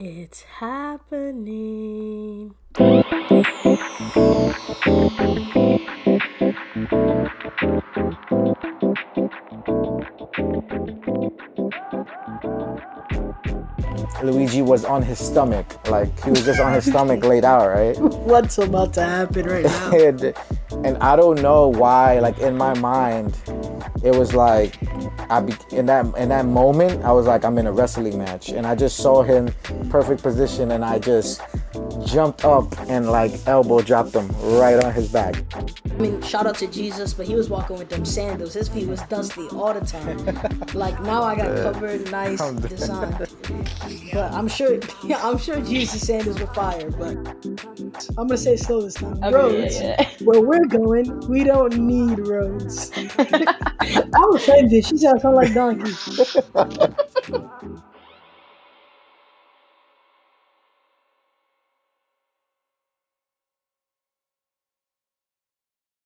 It's happening. Luigi was on his stomach, like he was just on his stomach laid out, right? What's about to happen right now? and, and I don't know why, like in my mind, it was like I be, in that in that moment I was like I'm in a wrestling match, and I just saw him perfect position, and I just jumped up and like elbow dropped him right on his back. I mean, shout out to Jesus, but he was walking with them sandals. His feet was dusty all the time. like now I got covered, nice design. But I'm sure, yeah, I'm sure Jesus' sandals were fire. But I'm gonna say it slow this time. Okay, roads. yeah, yeah. Where we're going, we don't need roads. I'm offended. She said I sound like donkey.